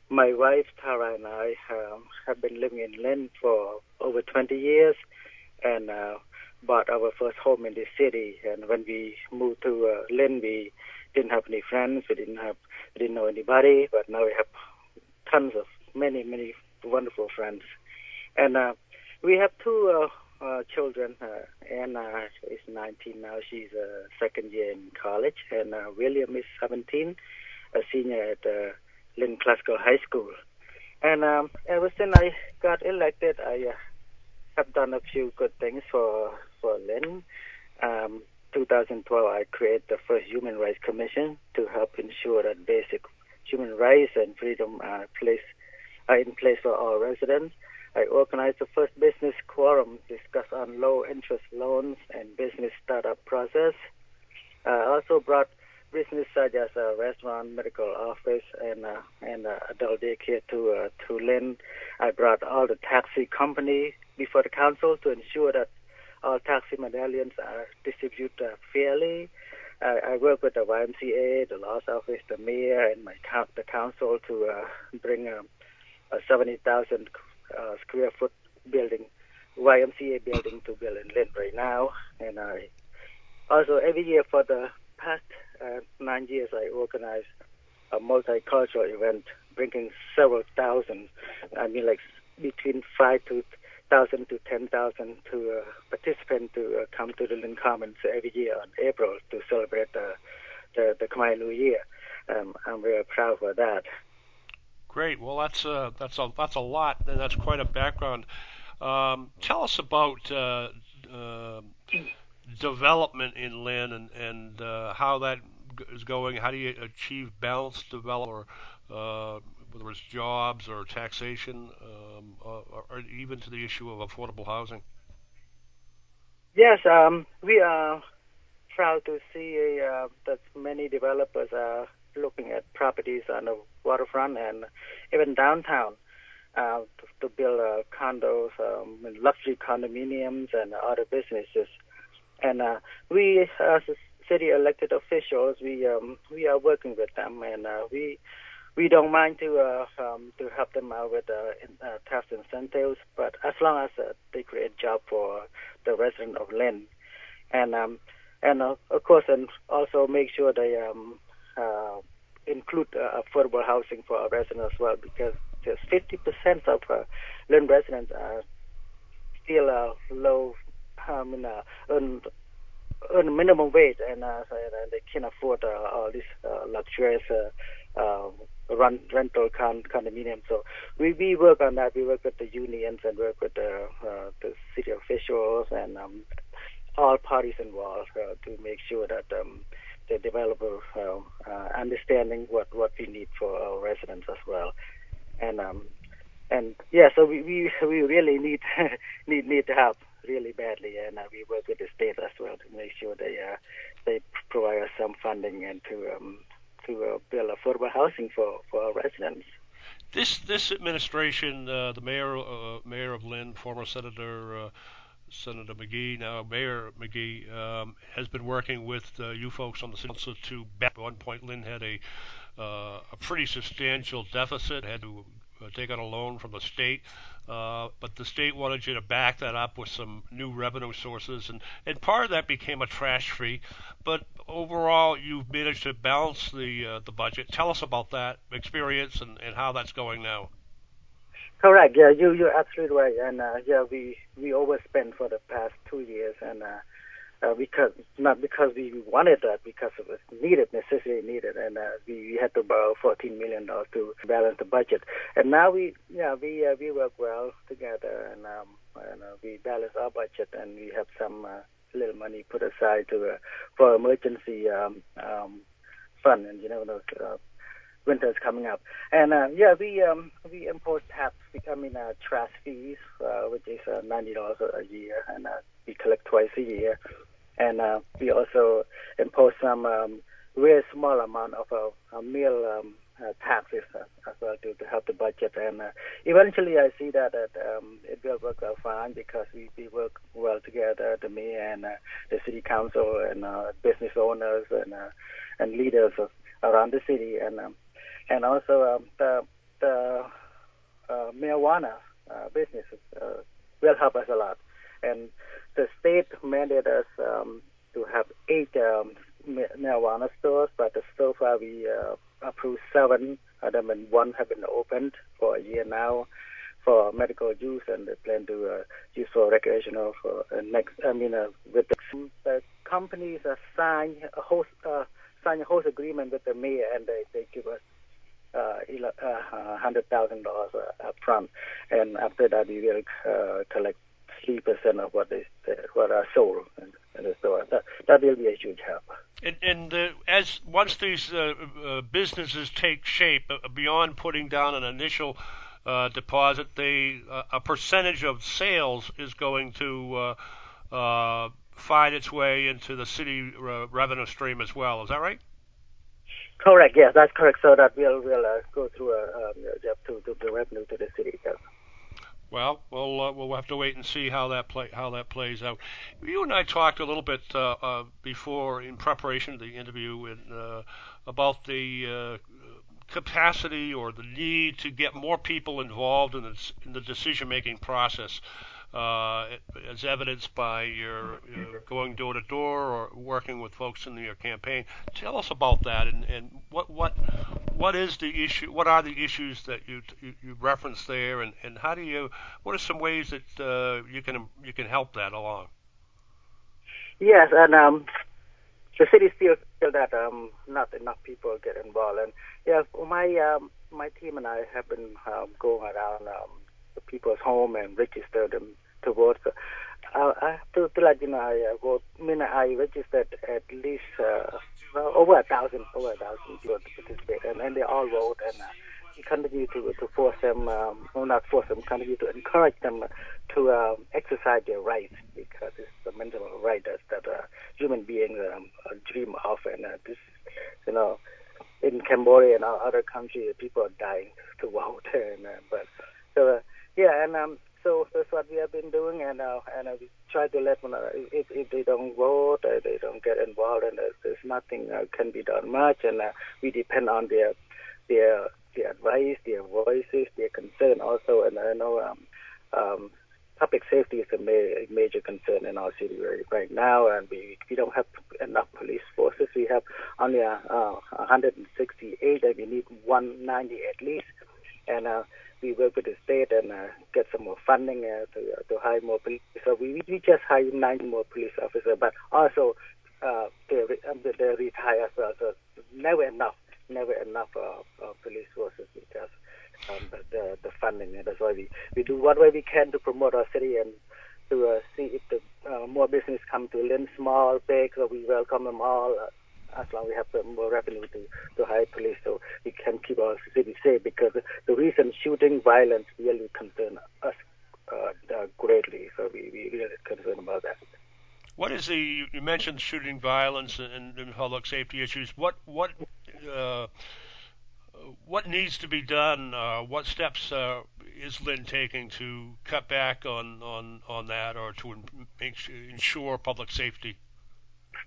My wife Tara and I um, have been living in Lynn for over 20 years, and uh, bought our first home in this city. And when we moved to uh, Lynn, we didn't have any friends. We didn't have, we didn't know anybody. But now we have tons of many, many wonderful friends. And uh, we have two uh, uh, children. Uh, Anna is 19 now. She's a uh, second year in college, and uh, William is 17, a senior at uh, Lynn Classical High School. And um, ever since I got elected, I uh, have done a few good things for for Lynn. Um, 2012, I created the first Human Rights Commission to help ensure that basic human rights and freedom are, place, are in place for all residents. I organized the first business quorum discuss on low interest loans and business startup process. I also brought business such as a restaurant, medical office, and uh, and uh, adult daycare to uh, to Lynn. I brought all the taxi company before the council to ensure that all taxi medallions are distributed uh, fairly. I, I work with the YMCA, the laws office, the mayor, and my the council to uh, bring um, a 70,000 uh, square foot building, YMCA building to build in Lynn right now. And I also every year for the past uh, nine years, I organize a multicultural event, bringing several thousand. I mean, like between five to thousand to ten thousand to uh, participants to uh, come to the Lynn Commons every year on April to celebrate the the, the Khmer New Year. Um, I'm very proud for that. Great. Well, that's uh, that's a that's a lot, and that's quite a background. Um, tell us about uh, uh, development in Lynn and and uh, how that is going. How do you achieve balanced development? Or, uh, whether it's jobs or taxation, um, or, or, even to the issue of affordable housing? Yes, um, we are proud to see uh, that many developers are looking at properties on the waterfront and even downtown uh, to, to, build uh, condos, um, luxury condominiums, and other businesses. And uh, we, as city elected officials, we um, we are working with them, and uh, we we don't mind to uh, um, to help them out with uh, in, uh, tax incentives, but as long as uh, they create job for the resident of Lynn, and um, and uh, of course, and also make sure they um, uh, include uh, affordable housing for our residents as well, because there's 50% of uh, Lynn residents are still uh, low, um, in, uh, earn, earn minimum wage, and uh, uh, they can't afford uh, all these uh, luxurious. Uh, uh, run rental con- condominium. So we, we work on that. We work with the unions and work with the uh, the city officials and um, all parties involved uh, to make sure that um, the developer uh, understanding what what we need for our residents as well. And um, and yeah, so we we, we really need need need help really badly, and uh, we work with the state as well to make sure they uh, they provide us some funding and to um, to uh, build affordable housing for, for our residents. This this administration, uh, the mayor uh, mayor of Lynn, former Senator Senator McGee, now Mayor McGee, um, has been working with uh, you folks on the city council to. At one point, Lynn had a uh, a pretty substantial deficit, had to uh, take out a loan from the state. Uh, but the state wanted you to back that up with some new revenue sources, and, and part of that became a trash fee. But overall, you've managed to balance the uh, the budget. Tell us about that experience and, and how that's going now. Correct. Yeah, you you're absolutely right. And uh, yeah, we we overspent for the past two years, and uh, uh, because not because we wanted that, because it was needed, necessarily needed, and uh, we, we had to borrow 14 million dollars to balance the budget. And now we, yeah, we uh, we work well together, and um, and uh, we balance our budget, and we have some uh, little money put aside to uh, for emergency um, um, fund, and you know those. Uh, winter is coming up, and uh, yeah, we um, we impose tax, I mean uh, trash fees, uh, which is uh, ninety dollars a year, and uh, we collect twice a year. And uh, we also impose some um, very small amount of uh, meal um, uh, taxes uh, as well to, to help the budget. And uh, eventually, I see that, that um, it will work out fine because we, we work well together, the mayor and uh, the city council and uh, business owners and uh, and leaders around the city, and um, and also um, the the uh, marijuana uh, businesses uh, will help us a lot. And the state mandated us um, to have eight um, marijuana stores, but so far we uh, approved seven of them, and one have been opened for a year now for medical use, and they plan to uh, use for recreational for uh, next. I mean, uh, with the, the companies uh, sign a host uh, sign a host agreement with the mayor, and they they give us uh, uh, hundred thousand dollars uh, up front, and after that we will uh, collect three percent of what they what are sold in the store. That that will be a huge help. And, and uh, as once these uh, uh, businesses take shape, uh, beyond putting down an initial uh, deposit, they uh, a percentage of sales is going to uh, uh, find its way into the city uh, revenue stream as well. Is that right? Correct. Yes, that's correct. So that will will uh, go through uh, um, to, to the revenue to the city. Yes. Well, we'll uh, we'll have to wait and see how that play how that plays out. You and I talked a little bit uh, uh, before in preparation of the interview in, uh, about the uh, capacity or the need to get more people involved in the, in the decision making process uh, as evidenced by your, your, going door to door or working with folks in your campaign. Tell us about that and, and what what what is the issue? What are the issues that you you, you reference there, and, and how do you? What are some ways that uh, you can you can help that along? Yes, and um, the city still feel that um, not enough people get involved, and yeah, my um, my team and I have been um, going around um, people's home and register them to vote. So, uh, I have to, to let you know, I uh, vote. I mean, I registered at least uh, well, over a thousand, over a thousand people to participate, and, and they all vote. And uh, continue to to force them, um, well, not force them, continue to encourage them to um, exercise their rights because it's a fundamental right that uh, human beings um, dream of, and uh, this, you know, in Cambodia and other countries, people are dying to vote, and uh, but so uh, yeah, and um, so that's what we have been doing, and uh, and uh, we try to let them know if if they don't vote, uh, they don't get involved, and uh, there's nothing uh, can be done much, and uh, we depend on their their their advice, their voices, their concern also, and I know um, um, public safety is a ma- major concern in our city right, now, and we we don't have enough police forces. We have only uh, uh, 168, and we need 190 at least, and uh, we work with the state and uh, get some more funding uh, to, uh, to hire more police. So we, we just hired nine more police officers, but also uh, they, um, they retire as well. So never enough, never enough uh, uh, police forces because um, the, the funding. And that's why we, we do whatever we can to promote our city and to uh, see if the uh, more business come to Lynn, small, big, so we welcome them all. Uh, as long as we have more revenue to, to hire police so we can keep our city safe because the recent shooting violence really concern us uh, uh, greatly. So we, we really concerned about that. What is the? You mentioned shooting violence and, and public safety issues. What what uh, what needs to be done? Uh, what steps uh, is Lynn taking to cut back on on on that or to make sure, ensure public safety?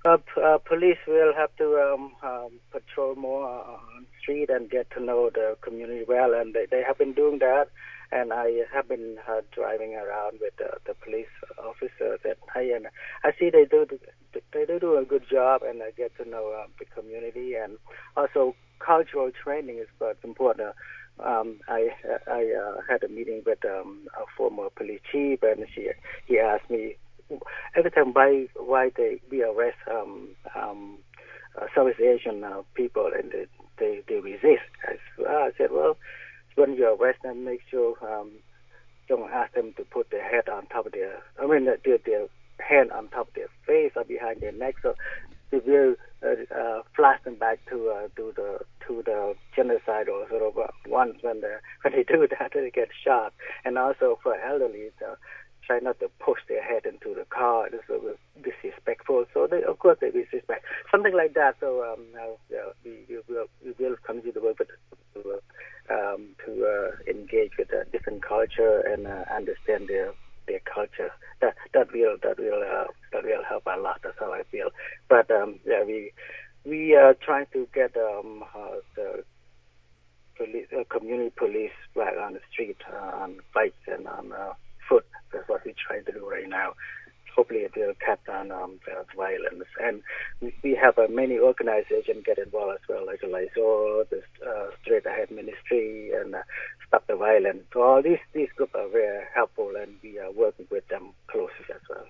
Uh, uh, police will have to um, um, patrol more on street and get to know the community well, and they, they have been doing that. And I have been uh, driving around with uh, the police officers at night, and I see they do they do do a good job, and I get to know uh, the community, and also cultural training is quite important. Um, I I uh, had a meeting with um, a former police chief, and she he asked me every time why why they we arrest um, um, uh, Southeast Asian uh, people and they they, they resist. I, I said, well, when you arrest them, make sure um, don't ask them to put their head on top of their I mean their their hand on top of their face or behind their neck. So they will uh, uh, flash them back to uh, to the to the genocide or sort of uh, once when they when they do that they get shot. And also for elderly, uh, try not to push their head into the car. This was disrespectful. So they, of course, they disrespect something like that. So um, uh, we, we will we will continue to work with to, um, to uh, engage with a different culture and uh, understand their their culture. That that will that will uh, that will help a lot. That's how I feel. But um, yeah, we we are trying to get um, uh, the police, uh, community police back on the street uh, on bikes and on uh, foot. That's what we're trying to do right now. Hopefully, it will cut down um, the violence. And we have uh, many organizations get involved as well, like LISO, the uh, Straight Ahead Ministry, and uh, Stop the Violence. So all these these groups are very helpful, and we are working with them closely as well.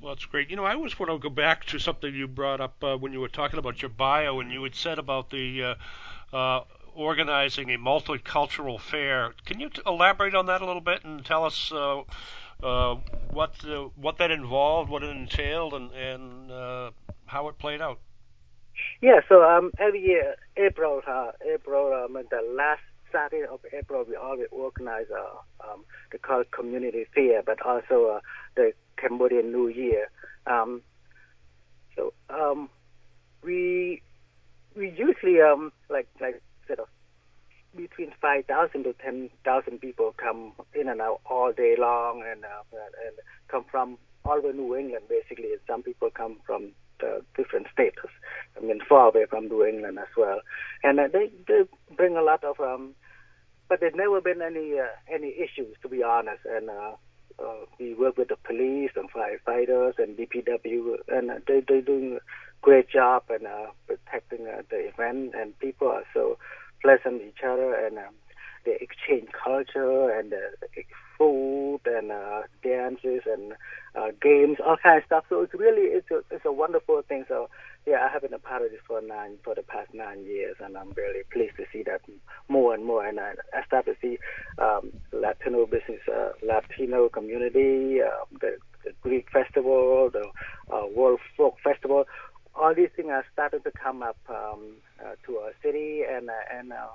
Well, that's great. You know, I always want to go back to something you brought up uh, when you were talking about your bio, and you had said about the uh, uh, organizing a multicultural fair. Can you t- elaborate on that a little bit and tell us uh, uh, what what that involved, what it entailed, and, and uh, how it played out? Yeah, so um, every year, April, uh, April, um, the last Saturday of April, we always organize uh, um, the community fair, but also the Cambodian New Year. Um, so um, we we usually um, like like sort of between 5,000 to 10,000 people come in and out all day long and, uh, and come from all over New England, basically. Some people come from the different states. I mean, far away from New England as well. And uh, they, they bring a lot of, um, but there's never been any, uh, any issues, to be honest. And, uh, uh, we work with the police and firefighters and DPW, and uh, they, they're doing a great job and uh, protecting uh, the event, and people are so pleasant each other and um, they exchange culture and uh, food and uh, dances and uh, games, all kinds of stuff. So it's really it's a it's a wonderful thing. So yeah, I have been a part of this for nine for the past nine years, and I'm really pleased to see that more and more. And I, I start to see um, Latino business, uh, Latino community, uh, the, the Greek festival, the uh, World Folk Festival all these things are starting to come up um, uh, to our city, and uh, and uh,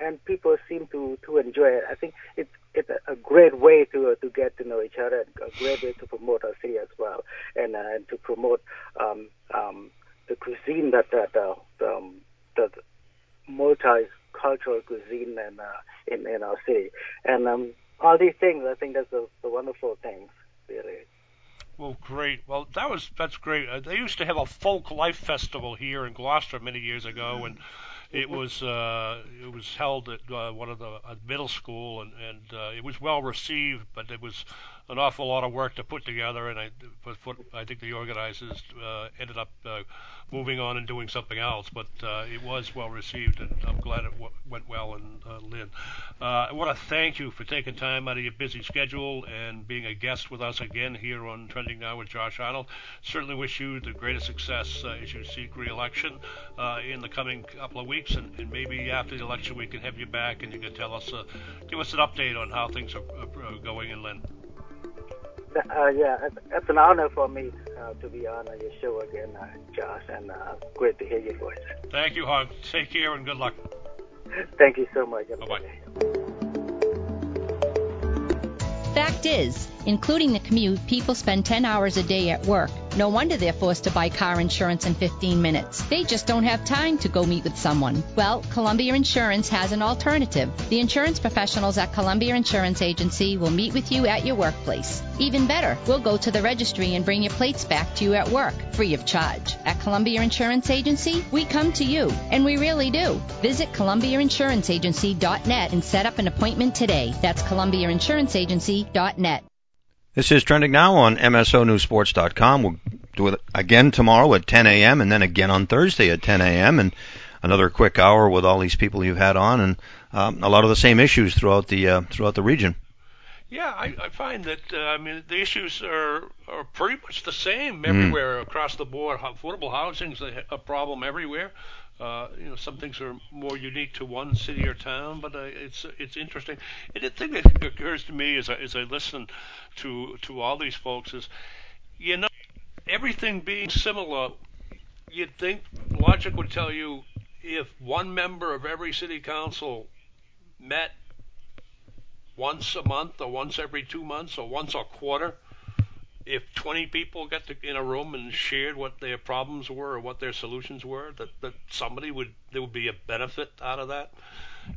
and people seem to to enjoy it. I think it's it's a great way to uh, to get to know each other, a great way to promote our city as well, and uh, and to promote um, um, the cuisine that that uh, the, um, the multicultural cuisine and uh, in in our city, and um, all these things. I think that's the, the wonderful things, really. Well, great. Well, that was that's great. Uh, they used to have a folk life festival here in Gloucester many years ago, and it was uh, it was held at uh, one of the uh, middle school, and and uh, it was well received, but it was an awful lot of work to put together, and I, I think the organizers uh, ended up uh, moving on and doing something else. But uh, it was well received, and I'm glad it w- went well. And uh, Lynn, uh, I want to thank you for taking time out of your busy schedule and being a guest with us again here on Trending Now with Josh Arnold. Certainly wish you the greatest success uh, as you seek re-election uh, in the coming couple of weeks, and, and, maybe after the election we can have you back and you can tell us, give us an update on how things are, are going in Lynn. Uh, yeah, it's an honor for me uh, to be on your show again, uh, Josh, and uh, great to hear your voice. Thank you, Hug. Take care and good luck. Thank you so much. Bye bye. Fact is, including the commute, people spend 10 hours a day at work. No wonder they're forced to buy car insurance in 15 minutes. They just don't have time to go meet with someone. Well, Columbia Insurance has an alternative. The insurance professionals at Columbia Insurance Agency will meet with you at your workplace. Even better, we'll go to the registry and bring your plates back to you at work, free of charge. At Columbia Insurance Agency, we come to you, and we really do. Visit ColumbiaInsuranceAgency.net and set up an appointment today. That's ColumbiaInsuranceAgency.net. This is trending now on MSONewsSports.com. We'll do it again tomorrow at 10 a.m. and then again on Thursday at 10 a.m. and another quick hour with all these people you've had on and um, a lot of the same issues throughout the uh, throughout the region. Yeah, I, I find that uh, I mean the issues are are pretty much the same everywhere across the board. Affordable housing's a, a problem everywhere. Uh, you know, some things are more unique to one city or town, but uh, it's it's interesting. And the thing that occurs to me as I, as I listen to to all these folks is, you know, everything being similar, you'd think logic would tell you if one member of every city council met once a month or once every two months or once a quarter, if 20 people got to, in a room and shared what their problems were or what their solutions were, that, that somebody would there would be a benefit out of that.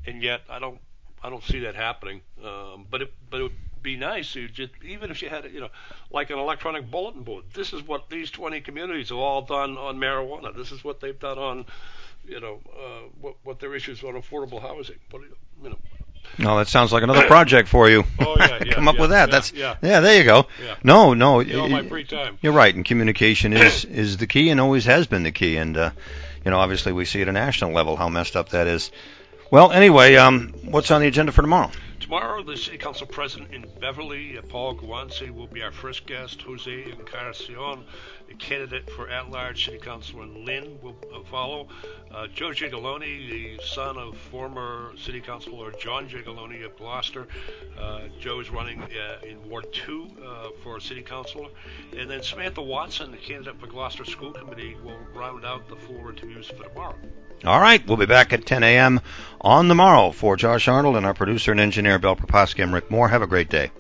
And yet, I don't I don't see that happening. Um, but it but it would be nice to just even if you had you know like an electronic bulletin board. This is what these 20 communities have all done on marijuana. This is what they've done on you know uh, what what their issues on affordable housing. What you know no, that sounds like another project for you. Oh yeah, yeah Come up yeah, with that. Yeah, That's yeah. yeah. There you go. No, no. You know, my free time. You're right. And communication is is the key and always has been the key. And uh, you know, obviously we see at a national level how messed up that is. Well, anyway, um, what's on the agenda for tomorrow? Tomorrow, the City Council President in Beverly, Paul Guanci, will be our first guest. Jose Encarnacion, a candidate for at-large City Councilor in Lynn, will uh, follow. Uh, Joe Gigaloni, the son of former City Councilor John Gigaloni of Gloucester. Uh, Joe is running uh, in Ward 2 uh, for City Councilor. And then Samantha Watson, the candidate for Gloucester School Committee, will round out the four interviews for tomorrow. All right, we'll be back at 10 a.m. on the morrow for Josh Arnold and our producer and engineer Bill Proposki. I'm Rick Moore. Have a great day.